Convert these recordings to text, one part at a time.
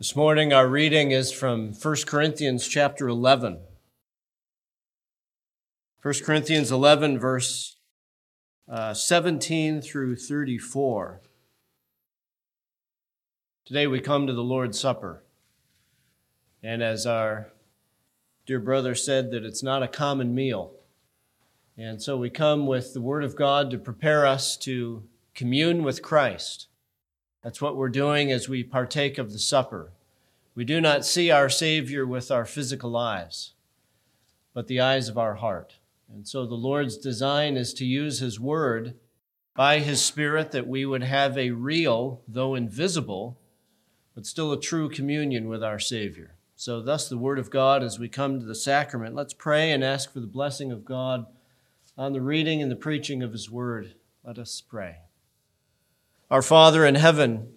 This morning, our reading is from 1 Corinthians chapter 11. 1 Corinthians 11, verse uh, 17 through 34. Today, we come to the Lord's Supper. And as our dear brother said, that it's not a common meal. And so we come with the Word of God to prepare us to commune with Christ. That's what we're doing as we partake of the supper. We do not see our Savior with our physical eyes, but the eyes of our heart. And so the Lord's design is to use His Word by His Spirit that we would have a real, though invisible, but still a true communion with our Savior. So, thus, the Word of God as we come to the sacrament. Let's pray and ask for the blessing of God on the reading and the preaching of His Word. Let us pray. Our Father in heaven,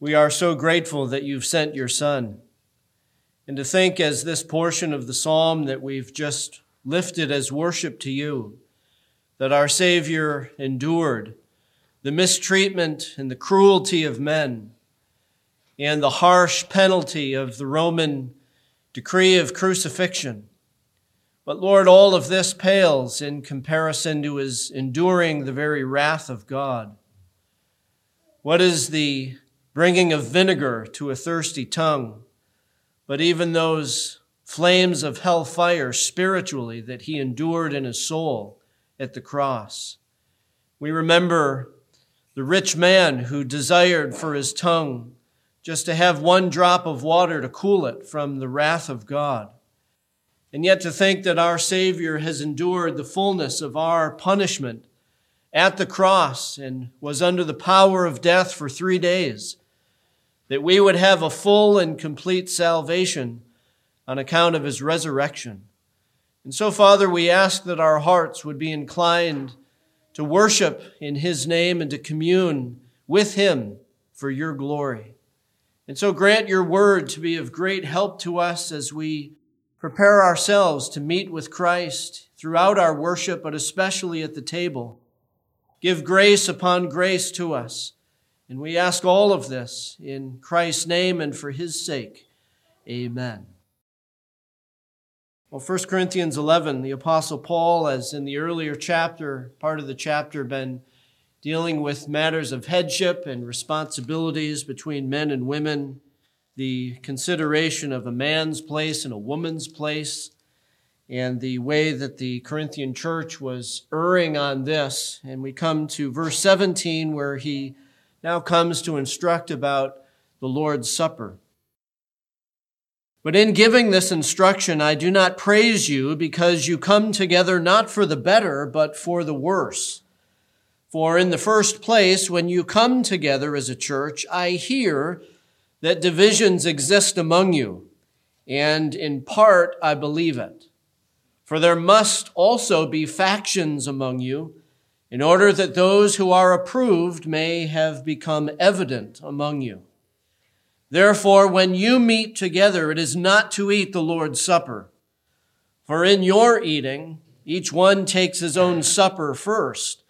we are so grateful that you've sent your Son. And to think, as this portion of the psalm that we've just lifted as worship to you, that our Savior endured the mistreatment and the cruelty of men and the harsh penalty of the Roman decree of crucifixion. But Lord, all of this pales in comparison to his enduring the very wrath of God. What is the bringing of vinegar to a thirsty tongue? But even those flames of hell fire spiritually that he endured in his soul at the cross. We remember the rich man who desired for his tongue just to have one drop of water to cool it from the wrath of God. And yet to think that our Savior has endured the fullness of our punishment at the cross and was under the power of death for three days, that we would have a full and complete salvation on account of his resurrection. And so, Father, we ask that our hearts would be inclined to worship in his name and to commune with him for your glory. And so grant your word to be of great help to us as we prepare ourselves to meet with Christ throughout our worship, but especially at the table. Give grace upon grace to us. And we ask all of this in Christ's name and for his sake. Amen. Well, 1 Corinthians 11, the Apostle Paul, as in the earlier chapter, part of the chapter, been dealing with matters of headship and responsibilities between men and women, the consideration of a man's place and a woman's place, and the way that the Corinthian church was erring on this. And we come to verse 17 where he now comes to instruct about the Lord's Supper. But in giving this instruction, I do not praise you because you come together not for the better, but for the worse. For in the first place, when you come together as a church, I hear that divisions exist among you, and in part I believe it. For there must also be factions among you, in order that those who are approved may have become evident among you. Therefore, when you meet together, it is not to eat the Lord's Supper. For in your eating, each one takes his own supper first,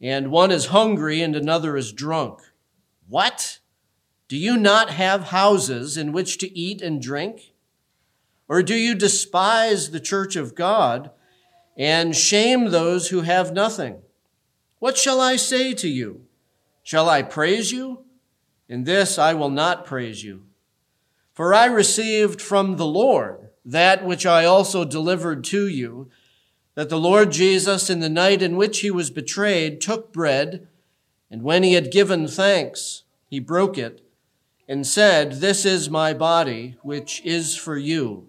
and one is hungry and another is drunk. What? Do you not have houses in which to eat and drink? Or do you despise the church of God and shame those who have nothing? What shall I say to you? Shall I praise you? In this I will not praise you. For I received from the Lord that which I also delivered to you, that the Lord Jesus, in the night in which he was betrayed, took bread, and when he had given thanks, he broke it, and said, This is my body, which is for you.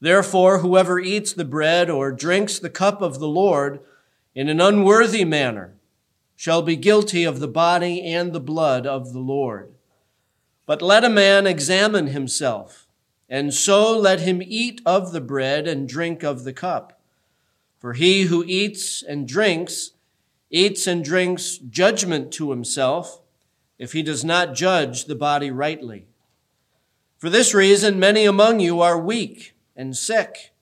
Therefore, whoever eats the bread or drinks the cup of the Lord in an unworthy manner shall be guilty of the body and the blood of the Lord. But let a man examine himself, and so let him eat of the bread and drink of the cup. For he who eats and drinks, eats and drinks judgment to himself, if he does not judge the body rightly. For this reason, many among you are weak and sick,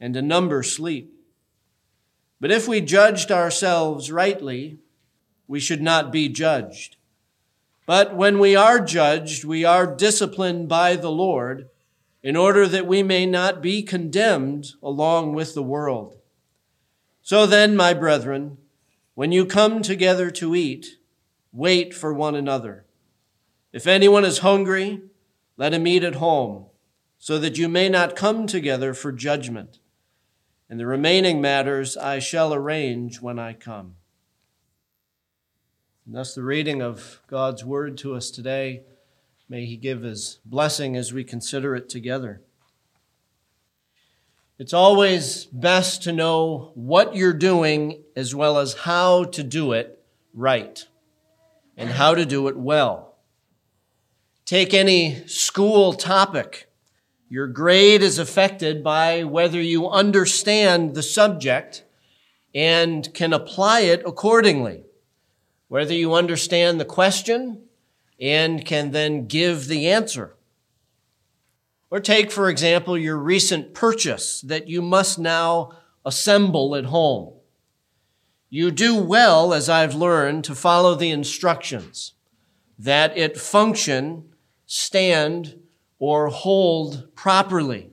and a number sleep. But if we judged ourselves rightly, we should not be judged. But when we are judged, we are disciplined by the Lord in order that we may not be condemned along with the world. So then, my brethren, when you come together to eat, wait for one another. If anyone is hungry, let him eat at home, so that you may not come together for judgment. And the remaining matters I shall arrange when I come. And thus, the reading of God's word to us today. May He give His blessing as we consider it together. It's always best to know what you're doing as well as how to do it right and how to do it well. Take any school topic. Your grade is affected by whether you understand the subject and can apply it accordingly. Whether you understand the question and can then give the answer. Or take, for example, your recent purchase that you must now assemble at home. You do well, as I've learned, to follow the instructions that it function, stand, or hold properly.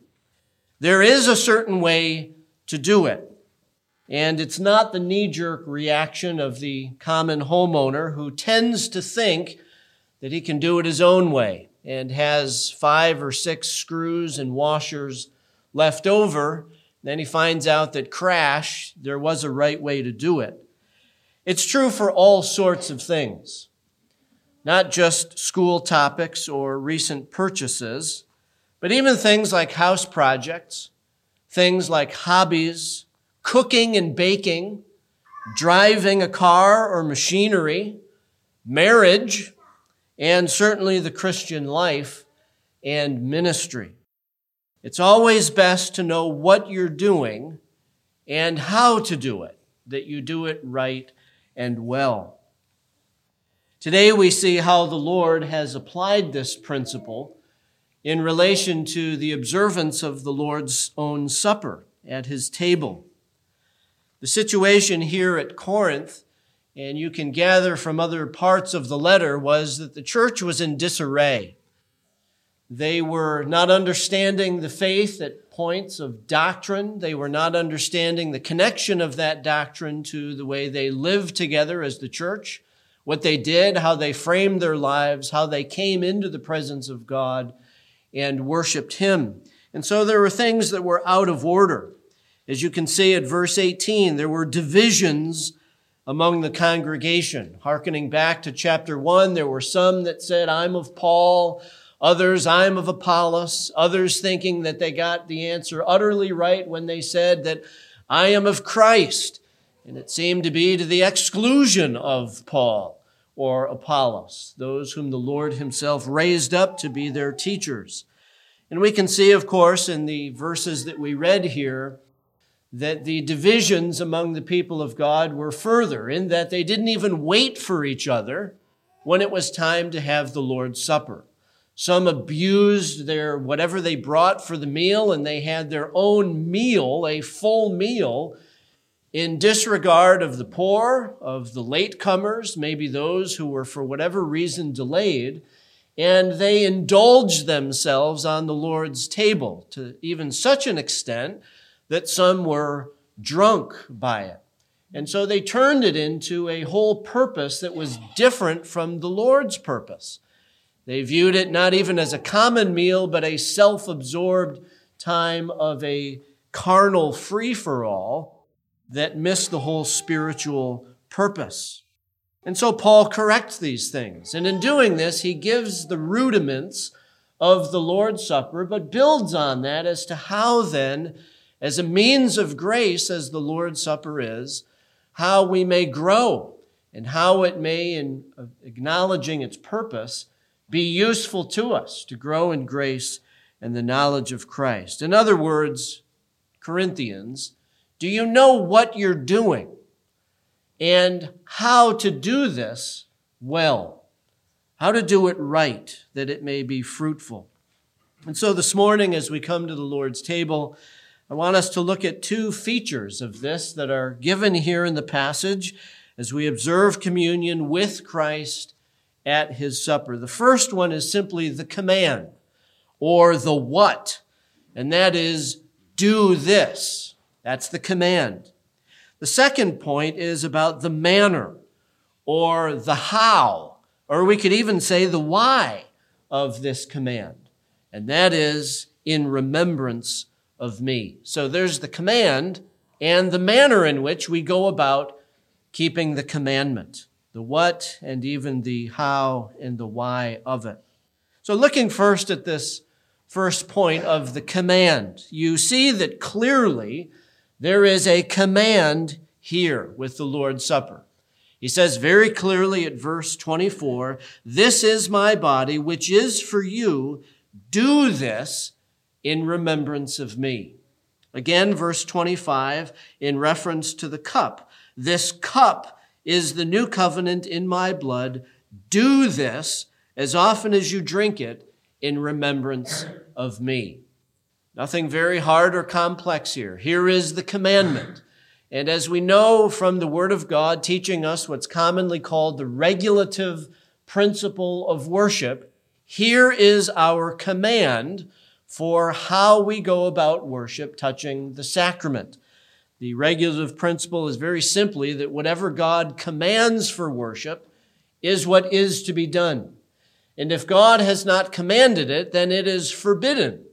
There is a certain way to do it. And it's not the knee jerk reaction of the common homeowner who tends to think that he can do it his own way and has five or six screws and washers left over. Then he finds out that crash, there was a right way to do it. It's true for all sorts of things, not just school topics or recent purchases, but even things like house projects, things like hobbies, cooking and baking, driving a car or machinery, marriage, and certainly the Christian life and ministry. It's always best to know what you're doing and how to do it, that you do it right and well. Today we see how the Lord has applied this principle in relation to the observance of the Lord's own supper at his table. The situation here at Corinth and you can gather from other parts of the letter, was that the church was in disarray. They were not understanding the faith at points of doctrine. They were not understanding the connection of that doctrine to the way they lived together as the church, what they did, how they framed their lives, how they came into the presence of God and worshiped Him. And so there were things that were out of order. As you can see at verse 18, there were divisions among the congregation. Harkening back to chapter 1, there were some that said, I'm of Paul, others, I'm of Apollos, others thinking that they got the answer utterly right when they said that I am of Christ. And it seemed to be to the exclusion of Paul or Apollos, those whom the Lord himself raised up to be their teachers. And we can see, of course, in the verses that we read here, that the divisions among the people of God were further in that they didn't even wait for each other when it was time to have the Lord's Supper. Some abused their whatever they brought for the meal and they had their own meal, a full meal, in disregard of the poor, of the latecomers, maybe those who were for whatever reason delayed, and they indulged themselves on the Lord's table to even such an extent that some were drunk by it. And so they turned it into a whole purpose that was different from the Lord's purpose. They viewed it not even as a common meal, but a self absorbed time of a carnal free for all that miss the whole spiritual purpose. And so Paul corrects these things. And in doing this, he gives the rudiments of the Lord's Supper, but builds on that as to how then as a means of grace, as the Lord's Supper is, how we may grow and how it may, in acknowledging its purpose, be useful to us to grow in grace and the knowledge of Christ. In other words, Corinthians, do you know what you're doing and how to do this well? How to do it right that it may be fruitful. And so this morning, as we come to the Lord's table, I want us to look at two features of this that are given here in the passage as we observe communion with Christ at his supper. The first one is simply the command or the what, and that is do this. That's the command. The second point is about the manner or the how, or we could even say the why of this command, and that is in remembrance of me. So there's the command and the manner in which we go about keeping the commandment, the what and even the how and the why of it. So looking first at this first point of the command, you see that clearly there is a command here with the Lord's Supper. He says very clearly at verse 24, This is my body, which is for you. Do this in remembrance of me. Again, verse 25, in reference to the cup. This cup is the new covenant in my blood. Do this as often as you drink it in remembrance of me. Nothing very hard or complex here. Here is the commandment. And as we know from the Word of God teaching us what's commonly called the regulative principle of worship, here is our command for how we go about worship touching the sacrament. The regulative principle is very simply that whatever God commands for worship is what is to be done. And if God has not commanded it, then it is forbidden.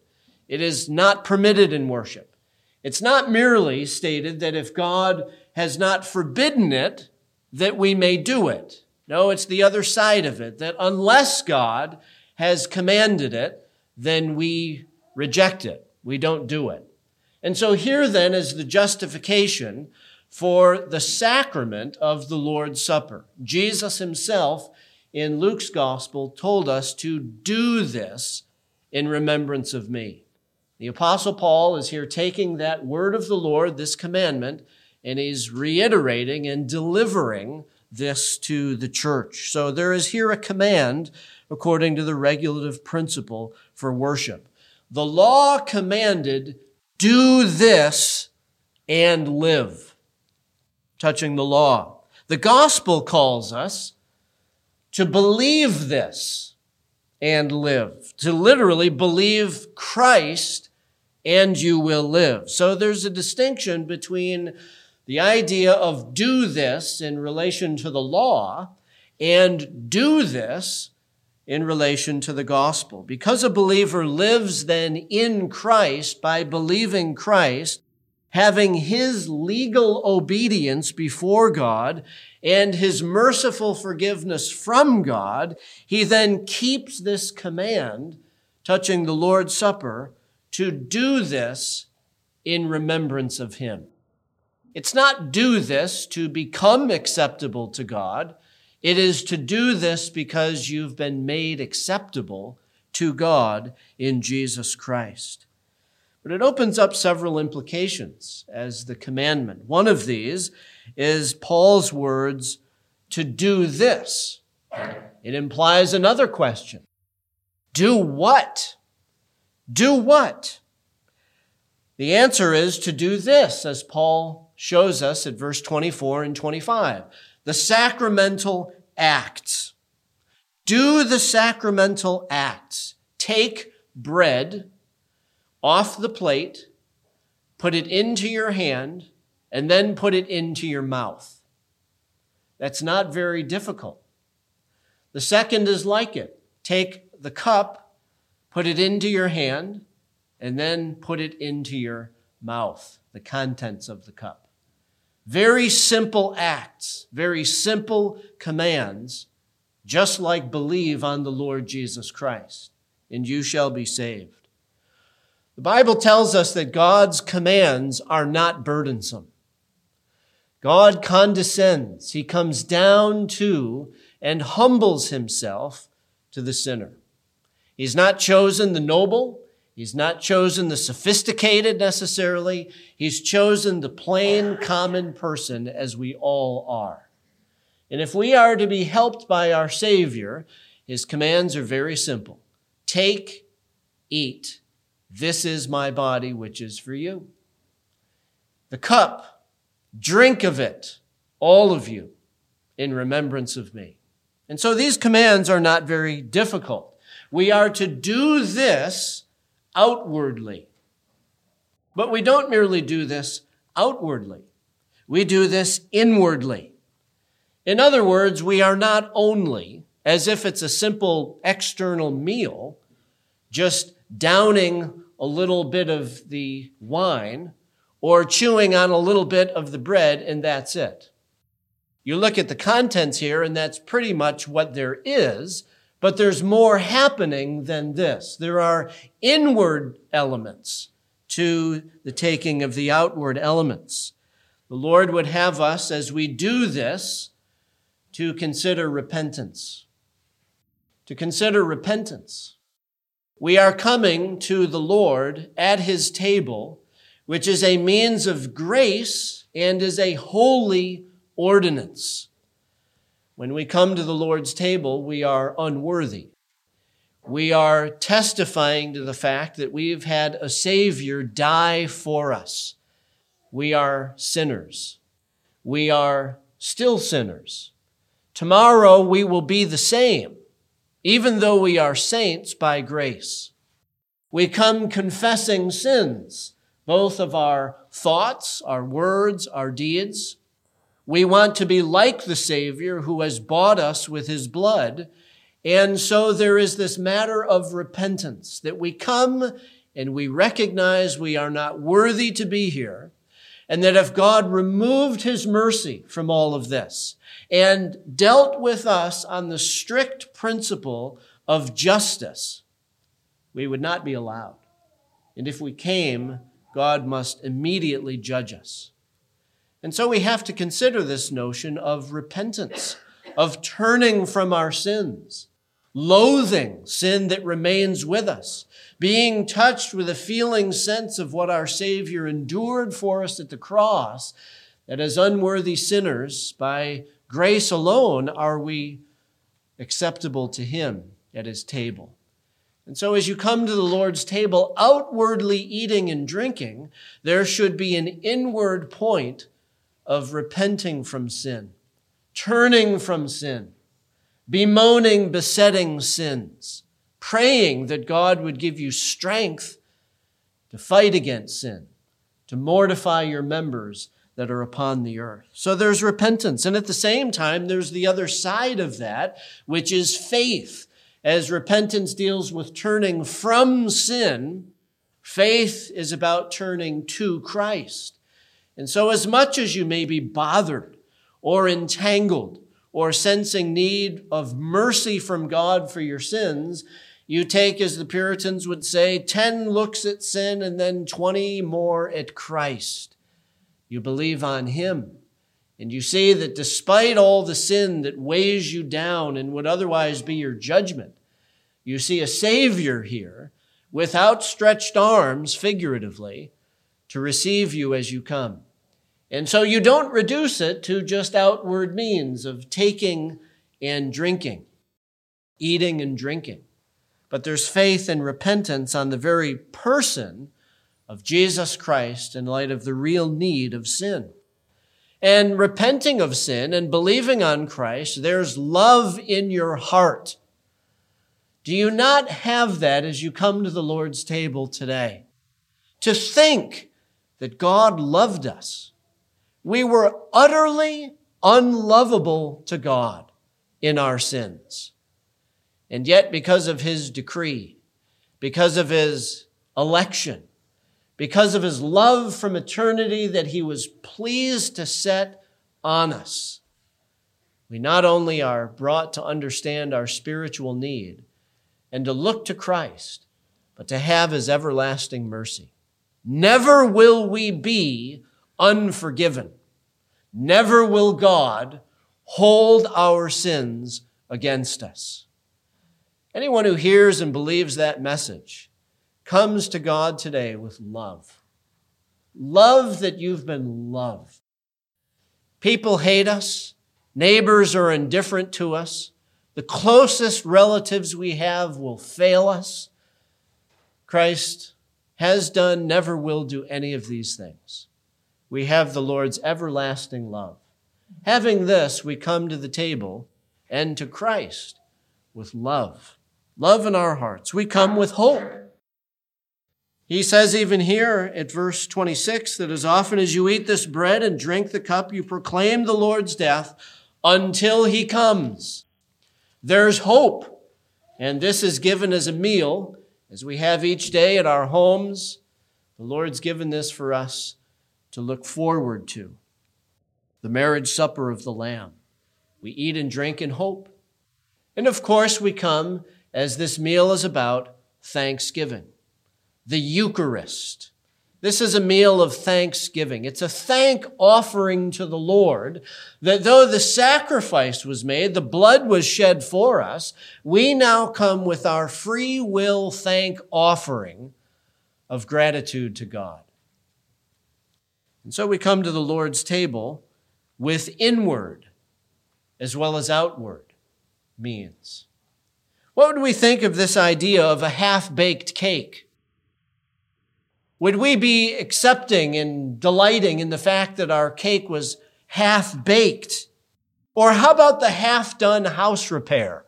It is not permitted in worship. It's not merely stated that if God has not forbidden it, that we may do it. No, it's the other side of it, that unless God has commanded it, then we reject it. We don't do it. And so here then is the justification for the sacrament of the Lord's Supper. Jesus himself in Luke's gospel told us to do this in remembrance of me. The apostle Paul is here taking that word of the Lord, this commandment, and he's reiterating and delivering this to the church. So there is here a command according to the regulative principle for worship. The law commanded, do this and live. Touching the law. The gospel calls us to believe this and live, to literally believe Christ and you will live. So there's a distinction between the idea of do this in relation to the law and do this in relation to the gospel. Because a believer lives then in Christ by believing Christ, having his legal obedience before God and his merciful forgiveness from God, he then keeps this command touching the Lord's Supper to do this in remembrance of him. It's not do this to become acceptable to God. It is to do this because you've been made acceptable to God in Jesus Christ. But it opens up several implications as the commandment. One of these is Paul's words, to do this. It implies another question. Do what? Do what? The answer is to do this, as Paul shows us at verse 24 and 25 the sacramental acts. Do the sacramental acts. Take bread off the plate, put it into your hand, and then put it into your mouth. That's not very difficult. The second is like it. Take the cup, put it into your hand, and then put it into your mouth, the contents of the cup. Very simple acts, very simple commands, just like believe on the Lord Jesus Christ, and you shall be saved. The Bible tells us that God's commands are not burdensome. God condescends. He comes down to and humbles himself to the sinner. He's not chosen the noble. He's not chosen the sophisticated necessarily. He's chosen the plain, common person as we all are. And if we are to be helped by our Savior, his commands are very simple Take, eat. This is my body, which is for you. The cup, drink of it, all of you, in remembrance of me. And so these commands are not very difficult. We are to do this outwardly. But we don't merely do this outwardly. We do this inwardly. In other words, we are not only, as if it's a simple external meal, just downing a little bit of the wine or chewing on a little bit of the bread and that's it. You look at the contents here and that's pretty much what there is, but there's more happening than this. There are inward elements to the taking of the outward elements. The Lord would have us, as we do this, to consider repentance. To consider repentance. We are coming to the Lord at his table, which is a means of grace and is a holy ordinance. When we come to the Lord's table, we are unworthy. We are testifying to the fact that we've had a Savior die for us. We are sinners. We are still sinners. Tomorrow we will be the same, even though we are saints by grace. We come confessing sins, both of our thoughts, our words, our deeds. We want to be like the Savior who has bought us with his blood. And so there is this matter of repentance that we come and we recognize we are not worthy to be here. And that if God removed his mercy from all of this and dealt with us on the strict principle of justice, we would not be allowed. And if we came, God must immediately judge us. And so we have to consider this notion of repentance, of turning from our sins, loathing sin that remains with us, being touched with a feeling sense of what our Savior endured for us at the cross, that as unworthy sinners, by grace alone, are we acceptable to Him at His table. And so, as you come to the Lord's table, outwardly eating and drinking, there should be an inward point of repenting from sin, turning from sin, bemoaning besetting sins, praying that God would give you strength to fight against sin, to mortify your members that are upon the earth. So there's repentance. And at the same time, there's the other side of that, which is faith. As repentance deals with turning from sin, faith is about turning to Christ. And so, as much as you may be bothered or entangled or sensing need of mercy from God for your sins, you take, as the Puritans would say, 10 looks at sin and then 20 more at Christ. You believe on Him. And you see that despite all the sin that weighs you down and would otherwise be your judgment, you see a Savior here with outstretched arms, figuratively, to receive you as you come. And so you don't reduce it to just outward means of taking and drinking, eating and drinking. But there's faith and repentance on the very person of Jesus Christ in light of the real need of sin. And repenting of sin and believing on Christ, there's love in your heart. Do you not have that as you come to the Lord's table today? To think that God loved us we were utterly unlovable to God in our sins. And yet, because of his decree, because of his election, because of his love from eternity that he was pleased to set on us, we not only are brought to understand our spiritual need and to look to Christ, but to have his everlasting mercy. Never will we be unforgiven. Never will God hold our sins against us. Anyone who hears and believes that message comes to God today with love. Love that you've been loved. People hate us. Neighbors are indifferent to us. The closest relatives we have will fail us. Christ has done, never will do any of these things. We have the Lord's everlasting love. Having this, we come to the table and to Christ with love. Love in our hearts. We come with hope. He says even here at verse 26 that as often as you eat this bread and drink the cup, you proclaim the Lord's death until he comes. There's hope. And this is given as a meal, as we have each day at our homes. The Lord's given this for us to look forward to. The marriage supper of the Lamb. We eat and drink in hope. And of course, we come as this meal is about thanksgiving. The Eucharist. This is a meal of thanksgiving. It's a thank offering to the Lord that though the sacrifice was made, the blood was shed for us, we now come with our free will thank offering of gratitude to God. And so we come to the Lord's table with inward as well as outward means. What would we think of this idea of a half baked cake? Would we be accepting and delighting in the fact that our cake was half baked? Or how about the half done house repair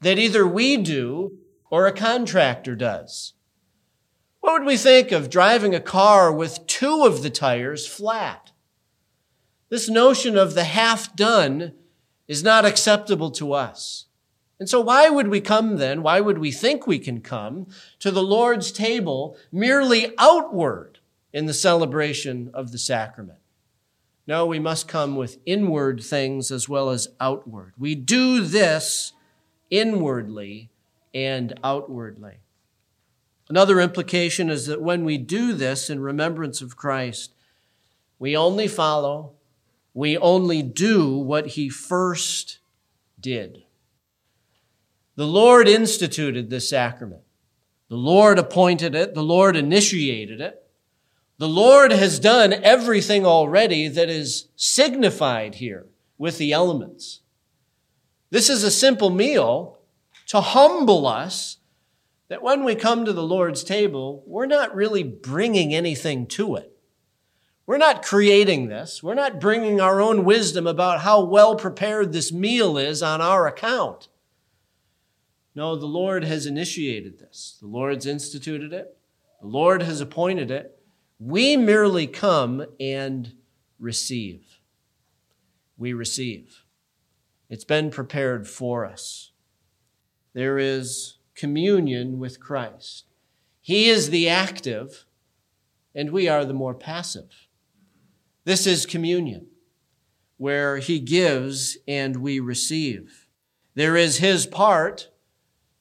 that either we do or a contractor does? What would we think of driving a car with two of the tires flat? This notion of the half done is not acceptable to us. And so, why would we come then? Why would we think we can come to the Lord's table merely outward in the celebration of the sacrament? No, we must come with inward things as well as outward. We do this inwardly and outwardly. Another implication is that when we do this in remembrance of Christ, we only follow, we only do what he first did. The Lord instituted this sacrament. The Lord appointed it. The Lord initiated it. The Lord has done everything already that is signified here with the elements. This is a simple meal to humble us that when we come to the Lord's table, we're not really bringing anything to it. We're not creating this. We're not bringing our own wisdom about how well prepared this meal is on our account. No, the Lord has initiated this. The Lord's instituted it. The Lord has appointed it. We merely come and receive. We receive. It's been prepared for us. There is communion with Christ. He is the active, and we are the more passive. This is communion, where He gives and we receive. There is His part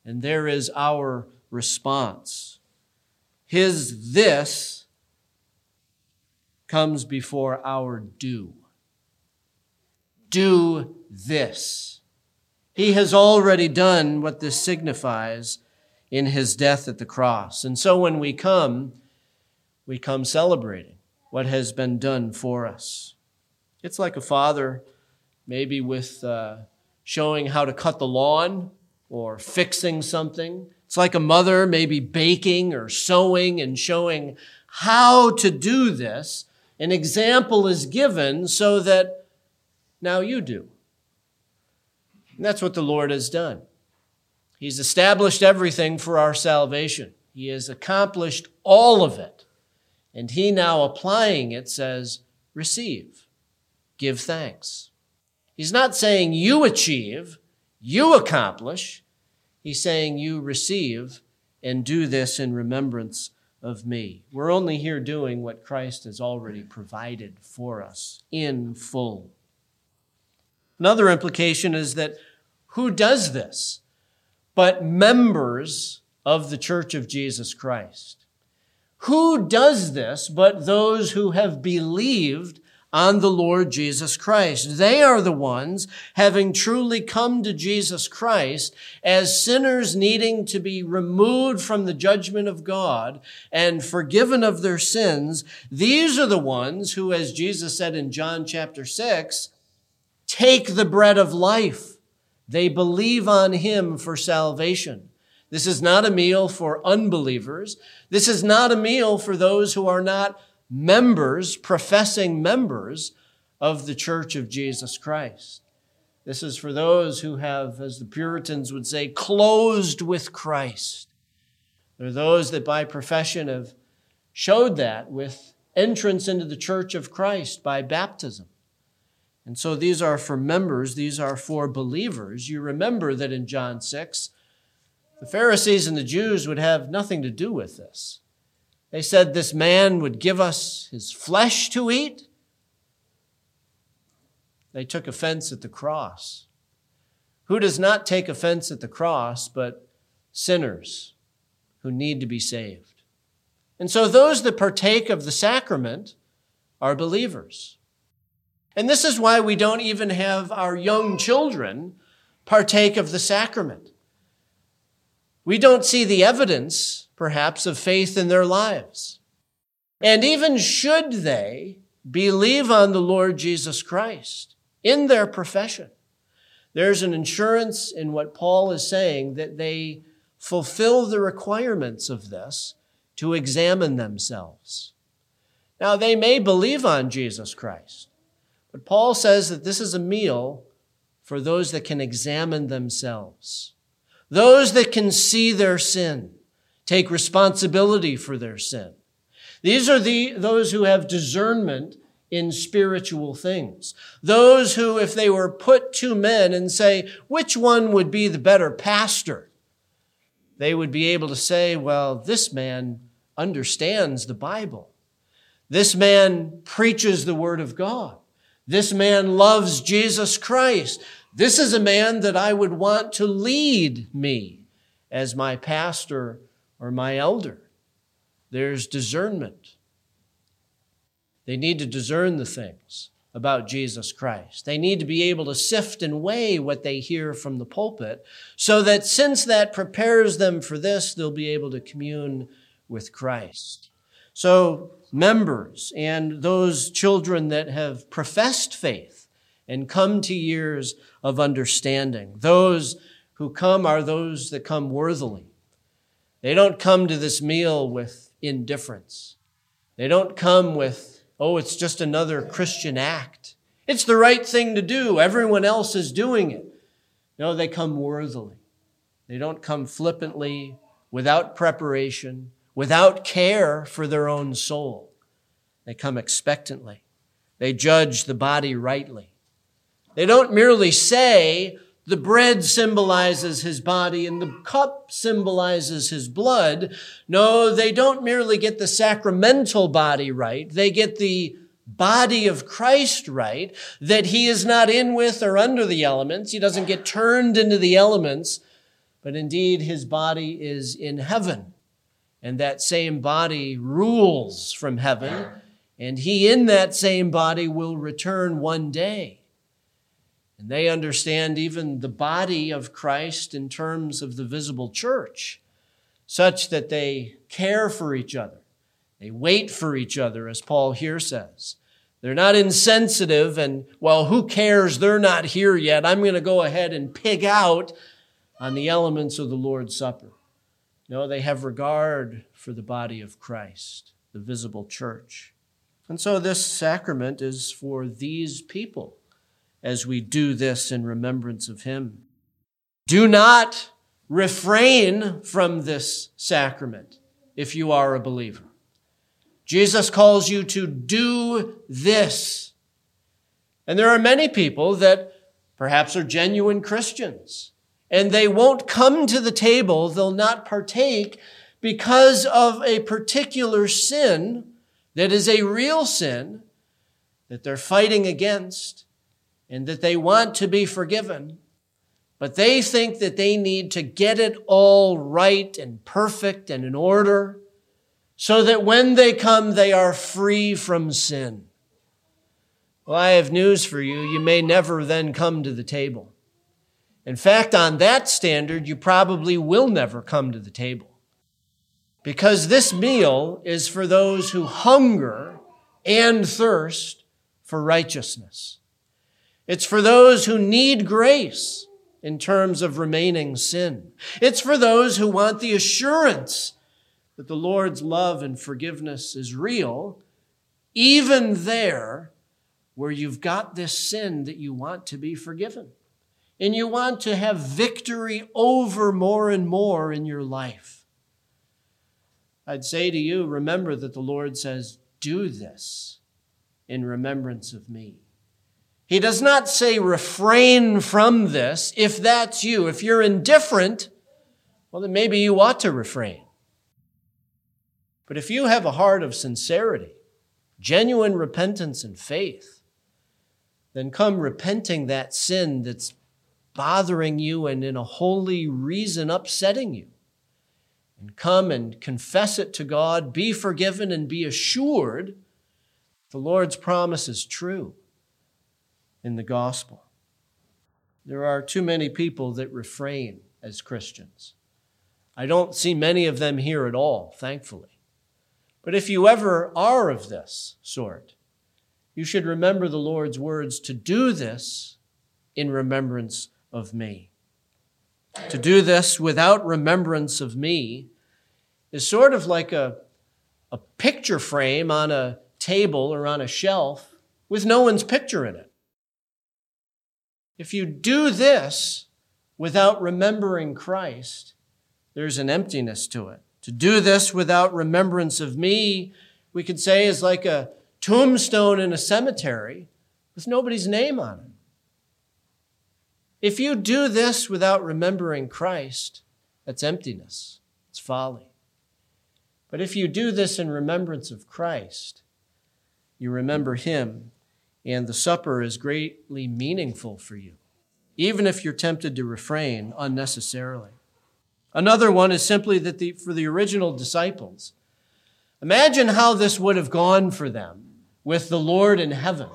and there is our response. His this comes before our do. Do this. He has already done what this signifies in his death at the cross. And so when we come, we come celebrating what has been done for us. It's like a father, maybe with uh, showing how to cut the lawn or fixing something. It's like a mother maybe baking or sewing and showing how to do this. An example is given so that now you do. And that's what the Lord has done. He's established everything for our salvation. He has accomplished all of it. And he now applying it says, receive, give thanks. He's not saying you achieve, you accomplish. He's saying, You receive and do this in remembrance of me. We're only here doing what Christ has already provided for us in full. Another implication is that who does this but members of the Church of Jesus Christ? Who does this but those who have believed on the Lord Jesus Christ. They are the ones having truly come to Jesus Christ as sinners needing to be removed from the judgment of God and forgiven of their sins. These are the ones who, as Jesus said in John chapter 6, take the bread of life. They believe on him for salvation. This is not a meal for unbelievers. This is not a meal for those who are not members, professing members of the Church of Jesus Christ. This is for those who have, as the Puritans would say, closed with Christ. There are those that by profession have showed that with entrance into the church of Christ by baptism. And so these are for members, these are for believers. You remember that in John 6, the Pharisees and the Jews would have nothing to do with this. They said this man would give us his flesh to eat. They took offense at the cross. Who does not take offense at the cross but sinners who need to be saved? And so those that partake of the sacrament are believers. And this is why we don't even have our young children partake of the sacrament. We don't see the evidence, perhaps, of faith in their lives. And even should they believe on the Lord Jesus Christ in their profession, there's an insurance in what Paul is saying that they fulfill the requirements of this to examine themselves. Now, they may believe on Jesus Christ, but Paul says that this is a meal for those that can examine themselves. Those that can see their sin, take responsibility for their sin. These are the, those who have discernment in spiritual things. Those who, if they were put to men and say, which one would be the better pastor? They would be able to say, well, this man understands the Bible. This man preaches the word of God. This man loves Jesus Christ. This is a man that I would want to lead me as my pastor or my elder. There's discernment. They need to discern the things about Jesus Christ. They need to be able to sift and weigh what they hear from the pulpit so that since that prepares them for this, they'll be able to commune with Christ. So, members and those children that have professed faith and come to years of understanding. Those who come are those that come worthily. They don't come to this meal with indifference. They don't come with, oh, it's just another Christian act. It's the right thing to do. Everyone else is doing it. No, they come worthily. They don't come flippantly, without preparation, without care for their own soul. They come expectantly. They judge the body rightly. They don't merely say the bread symbolizes his body and the cup symbolizes his blood. No, they don't merely get the sacramental body right. They get the body of Christ right, that he is not in with or under the elements. He doesn't get turned into the elements, but indeed his body is in heaven. And that same body rules from heaven, and he in that same body will return one day. And they understand even the body of Christ in terms of the visible church, such that they care for each other. They wait for each other, as Paul here says. They're not insensitive and, well, who cares? They're not here yet. I'm going to go ahead and pig out on the elements of the Lord's Supper. No, they have regard for the body of Christ, the visible church. And so this sacrament is for these people as we do this in remembrance of him. Do not refrain from this sacrament if you are a believer. Jesus calls you to do this. And there are many people that perhaps are genuine Christians and they won't come to the table, they'll not partake because of a particular sin that is a real sin that they're fighting against and that they want to be forgiven, but they think that they need to get it all right and perfect and in order so that when they come, they are free from sin. Well, I have news for you. You may never then come to the table. In fact, on that standard, you probably will never come to the table. Because this meal is for those who hunger and thirst for righteousness. It's for those who need grace in terms of remaining sin. It's for those who want the assurance that the Lord's love and forgiveness is real, even there where you've got this sin that you want to be forgiven and you want to have victory over more and more in your life. I'd say to you, remember that the Lord says, Do this in remembrance of me. He does not say refrain from this. If that's you, if you're indifferent, well, then maybe you ought to refrain. But if you have a heart of sincerity, genuine repentance and faith, then come repenting that sin that's bothering you and in a holy reason upsetting you. And come and confess it to God, be forgiven, and be assured the Lord's promise is true in the gospel. There are too many people that refrain as Christians. I don't see many of them here at all, thankfully. But if you ever are of this sort, you should remember the Lord's words to do this in remembrance of me. To do this without remembrance of me is sort of like a, a picture frame on a table or on a shelf with no one's picture in it. If you do this without remembering Christ, there's an emptiness to it. To do this without remembrance of me, we could say, is like a tombstone in a cemetery with nobody's name on it. If you do this without remembering Christ, that's emptiness, it's folly. But if you do this in remembrance of Christ, you remember Him, and the supper is greatly meaningful for you, even if you're tempted to refrain unnecessarily. Another one is simply that the, for the original disciples, imagine how this would have gone for them with the Lord in heaven.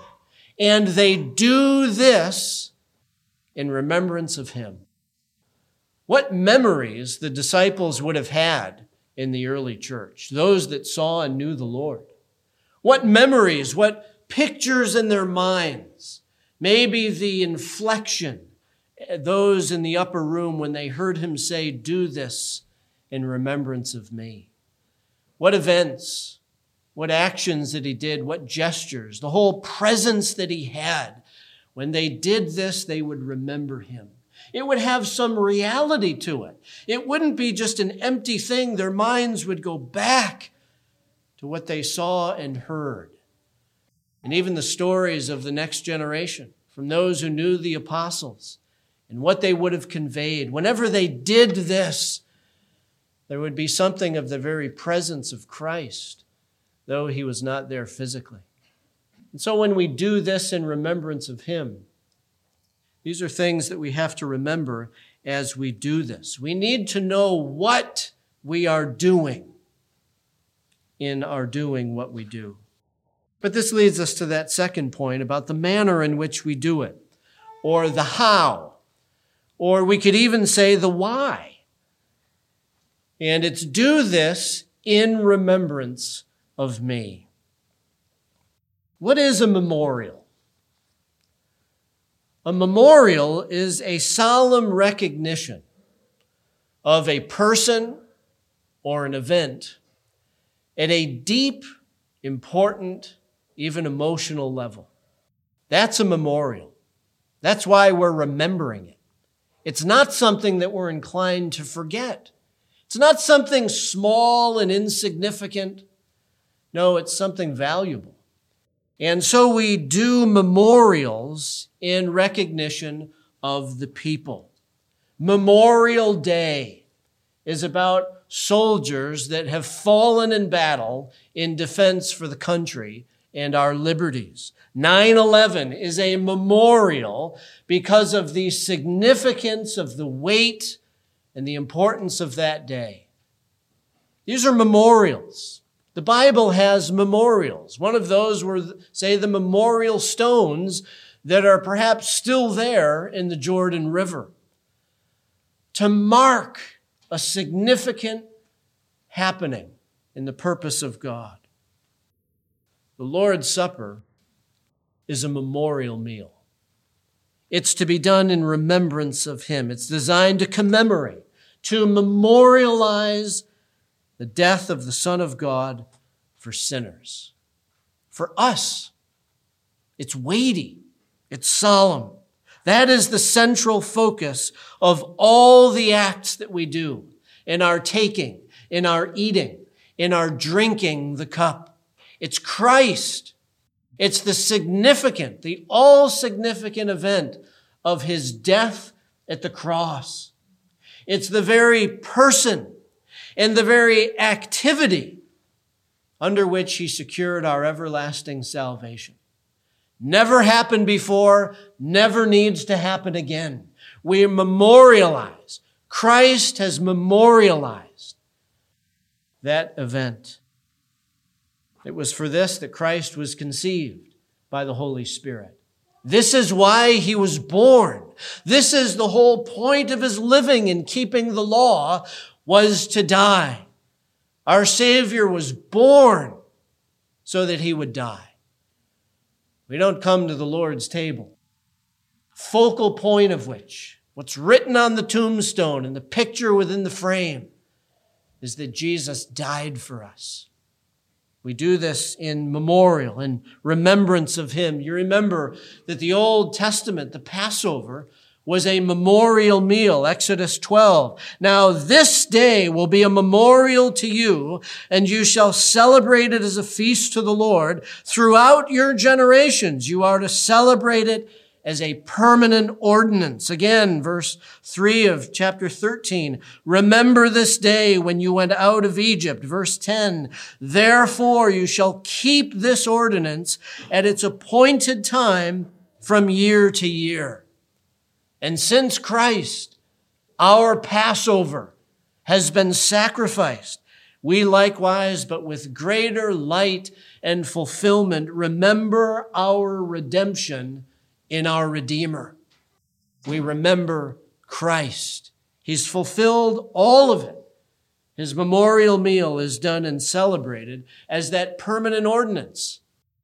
And they do this in remembrance of him. What memories the disciples would have had in the early church, those that saw and knew the Lord. What memories, what pictures in their minds. Maybe the inflection, eh, those in the upper room when they heard him say, Do this in remembrance of me. What events, what actions that he did, what gestures, the whole presence that he had when they did this, they would remember him. It would have some reality to it. It wouldn't be just an empty thing. Their minds would go back to what they saw and heard. And even the stories of the next generation from those who knew the apostles and what they would have conveyed. Whenever they did this, there would be something of the very presence of Christ, though he was not there physically. And so when we do this in remembrance of Him, these are things that we have to remember as we do this. We need to know what we are doing in our doing what we do. But this leads us to that second point about the manner in which we do it, or the how, or we could even say the why. And it's do this in remembrance of me. What is a memorial? A memorial is a solemn recognition of a person or an event at a deep, important, even emotional level. That's a memorial. That's why we're remembering it. It's not something that we're inclined to forget. It's not something small and insignificant. No, it's something valuable. And so we do memorials in recognition of the people. Memorial Day is about soldiers that have fallen in battle in defense for the country and our liberties. 9-11 is a memorial because of the significance of the weight and the importance of that day. These are memorials. The Bible has memorials. One of those were, say, the memorial stones that are perhaps still there in the Jordan River to mark a significant happening in the purpose of God. The Lord's Supper is a memorial meal. It's to be done in remembrance of Him. It's designed to commemorate, to memorialize the death of the Son of God for sinners. For us, it's weighty, it's solemn. That is the central focus of all the acts that we do in our taking, in our eating, in our drinking the cup. It's Christ. It's the significant, the all significant event of his death at the cross. It's the very person and the very activity under which he secured our everlasting salvation. Never happened before, never needs to happen again. We memorialize. Christ has memorialized that event. It was for this that Christ was conceived by the Holy Spirit. This is why he was born. This is the whole point of his living and keeping the law was to die. Our Savior was born so that he would die. We don't come to the Lord's table, focal point of which, what's written on the tombstone and the picture within the frame, is that Jesus died for us. We do this in memorial, in remembrance of him. You remember that the Old Testament, the Passover, was a memorial meal, Exodus 12. Now this day will be a memorial to you, and you shall celebrate it as a feast to the Lord. Throughout your generations, you are to celebrate it as a permanent ordinance. Again, verse 3 of chapter 13. Remember this day when you went out of Egypt. Verse 10. Therefore you shall keep this ordinance at its appointed time from year to year. And since Christ, our Passover, has been sacrificed, we likewise, but with greater light and fulfillment, remember our redemption in our Redeemer. We remember Christ. He's fulfilled all of it. His memorial meal is done and celebrated as that permanent ordinance,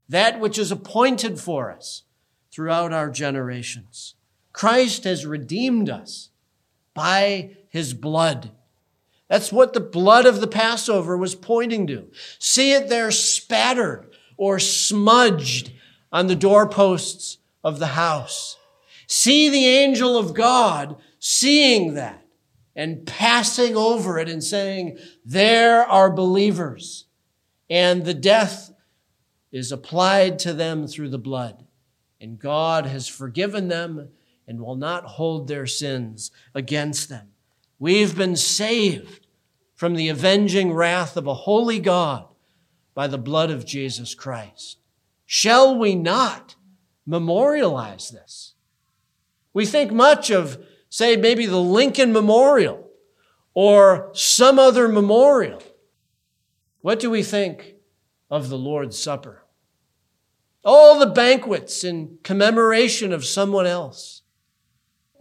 that which is appointed for us throughout our generations. Christ has redeemed us by his blood. That's what the blood of the Passover was pointing to. See it there spattered or smudged on the doorposts of the house. See the angel of God seeing that and passing over it and saying, There are believers. And the death is applied to them through the blood. And God has forgiven them and will not hold their sins against them. We've been saved from the avenging wrath of a holy God by the blood of Jesus Christ. Shall we not memorialize this? We think much of, say, maybe the Lincoln Memorial or some other memorial. What do we think of the Lord's Supper? All the banquets in commemoration of someone else.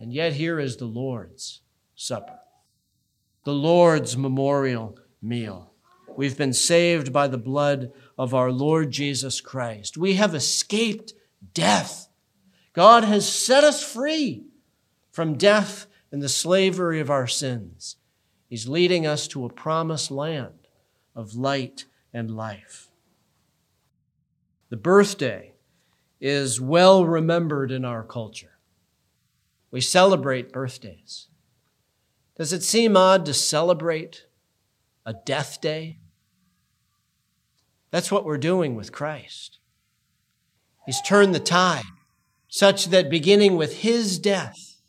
And yet, here is the Lord's Supper, the Lord's memorial meal. We've been saved by the blood of our Lord Jesus Christ. We have escaped death. God has set us free from death and the slavery of our sins. He's leading us to a promised land of light and life. The birthday is well remembered in our culture. We celebrate birthdays. Does it seem odd to celebrate a death day? That's what we're doing with Christ. He's turned the tide such that beginning with his death,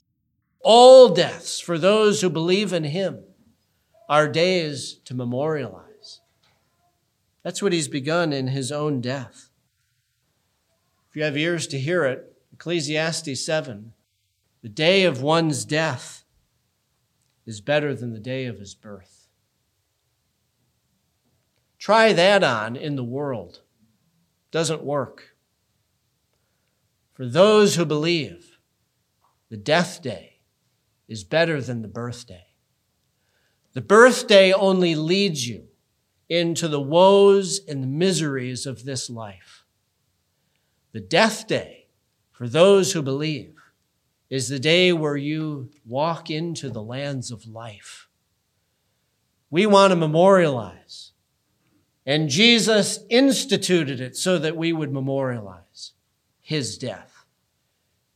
all deaths for those who believe in him are days to memorialize. That's what he's begun in his own death. If you have ears to hear it, Ecclesiastes 7 the day of one's death is better than the day of his birth. Try that on in the world. Doesn't work. For those who believe, the death day is better than the birthday. The birthday only leads you into the woes and the miseries of this life. The death day, for those who believe, is the day where you walk into the lands of life. We want to memorialize. And Jesus instituted it so that we would memorialize his death.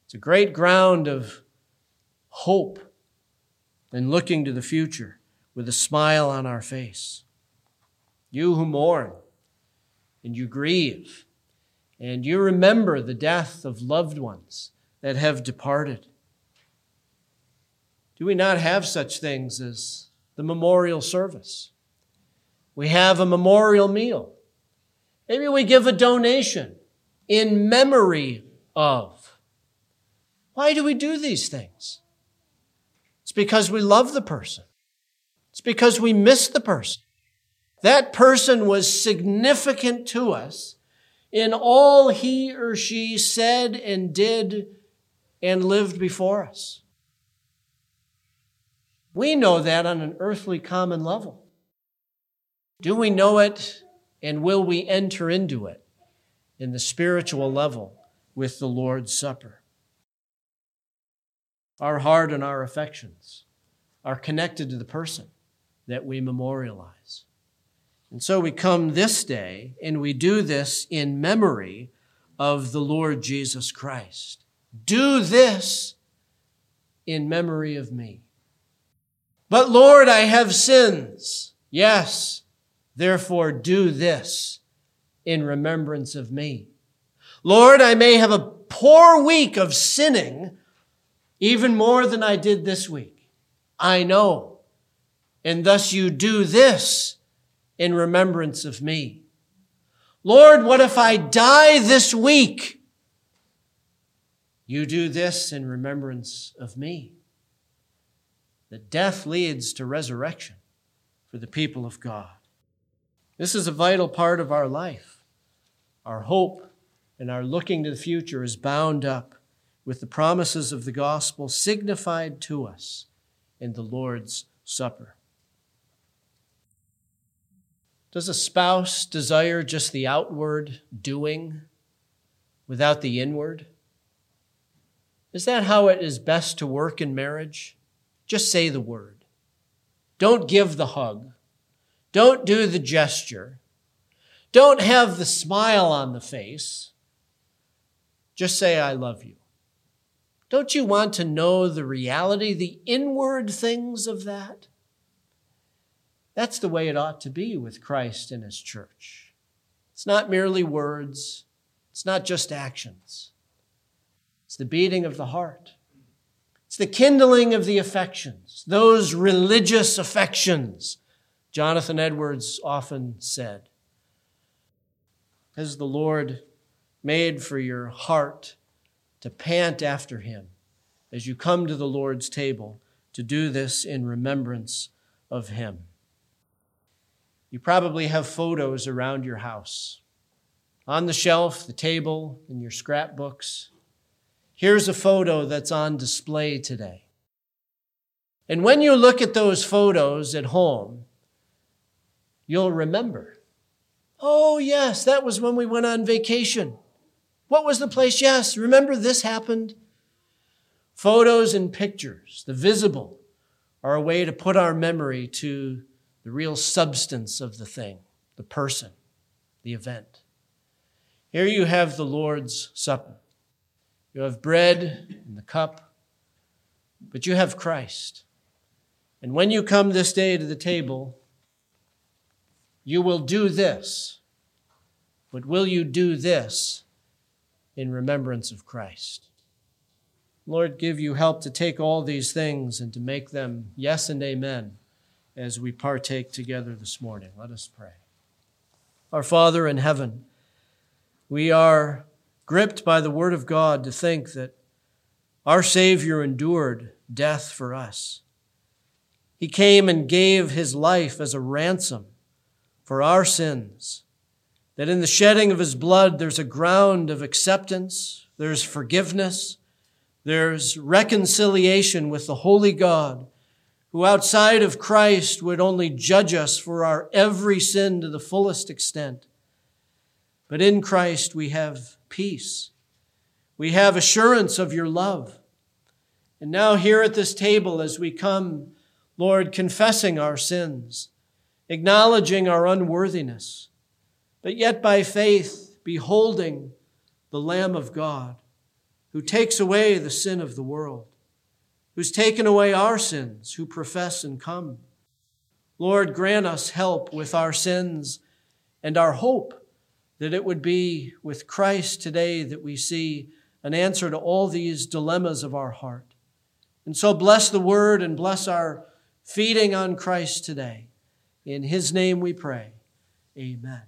It's a great ground of hope and looking to the future with a smile on our face. You who mourn and you grieve and you remember the death of loved ones that have departed. Do we not have such things as the memorial service? We have a memorial meal. Maybe we give a donation in memory of. Why do we do these things? It's because we love the person. It's because we miss the person. That person was significant to us in all he or she said and did and lived before us. We know that on an earthly common level. Do we know it and will we enter into it in the spiritual level with the Lord's Supper? Our heart and our affections are connected to the person that we memorialize. And so we come this day and we do this in memory of the Lord Jesus Christ. Do this in memory of me. But Lord, I have sins. Yes, therefore do this in remembrance of me. Lord, I may have a poor week of sinning, even more than I did this week. I know. And thus you do this in remembrance of me. Lord, what if I die this week? You do this in remembrance of me. That death leads to resurrection for the people of God. This is a vital part of our life. Our hope and our looking to the future is bound up with the promises of the gospel signified to us in the Lord's Supper. Does a spouse desire just the outward doing without the inward? Is that how it is best to work in marriage? Just say the word. Don't give the hug. Don't do the gesture. Don't have the smile on the face. Just say, I love you. Don't you want to know the reality, the inward things of that? That's the way it ought to be with Christ and His church. It's not merely words, it's not just actions. It's the beating of the heart. It's the kindling of the affections, those religious affections, Jonathan Edwards often said. Has the Lord made for your heart to pant after Him as you come to the Lord's table to do this in remembrance of Him? You probably have photos around your house. On the shelf, the table, in your scrapbooks. Here's a photo that's on display today. And when you look at those photos at home, you'll remember. Oh, yes, that was when we went on vacation. What was the place? Yes, remember this happened? Photos and pictures, the visible, are a way to put our memory to the real substance of the thing, the person, the event. Here you have the Lord's Supper. You have bread and the cup, but you have Christ. And when you come this day to the table, you will do this. But will you do this in remembrance of Christ? Lord, give you help to take all these things and to make them yes and amen as we partake together this morning. Let us pray. Our Father in heaven, we are gripped by the Word of God to think that our Savior endured death for us. He came and gave his life as a ransom for our sins. That in the shedding of his blood, there's a ground of acceptance, there's forgiveness, there's reconciliation with the holy God, who outside of Christ would only judge us for our every sin to the fullest extent. But in Christ, we have peace. We have assurance of your love. And now, here at this table, as we come, Lord, confessing our sins, acknowledging our unworthiness, but yet by faith beholding the Lamb of God who takes away the sin of the world, who's taken away our sins, who profess and come. Lord, grant us help with our sins and our hope that it would be with Christ today that we see an answer to all these dilemmas of our heart. And so bless the word and bless our feeding on Christ today. In his name we pray. Amen.